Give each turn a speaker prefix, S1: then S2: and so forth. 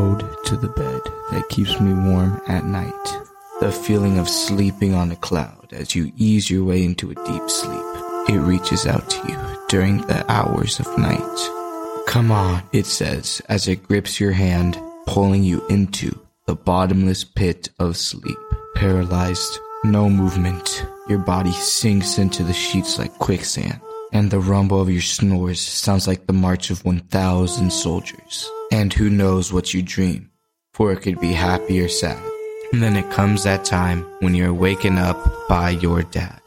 S1: ode to the bed that keeps me warm at night. The feeling of sleeping on a cloud as you ease your way into a deep sleep. It reaches out to you during the hours of night. Come on, it says as it grips your hand, pulling you into the bottomless pit of sleep. Paralyzed, no movement. Your body sinks into the sheets like quicksand, and the rumble of your snores sounds like the march of 1,000 soldiers. And who knows what you dream, for it could be happy or sad. And then it comes that time when you're waken up by your dad.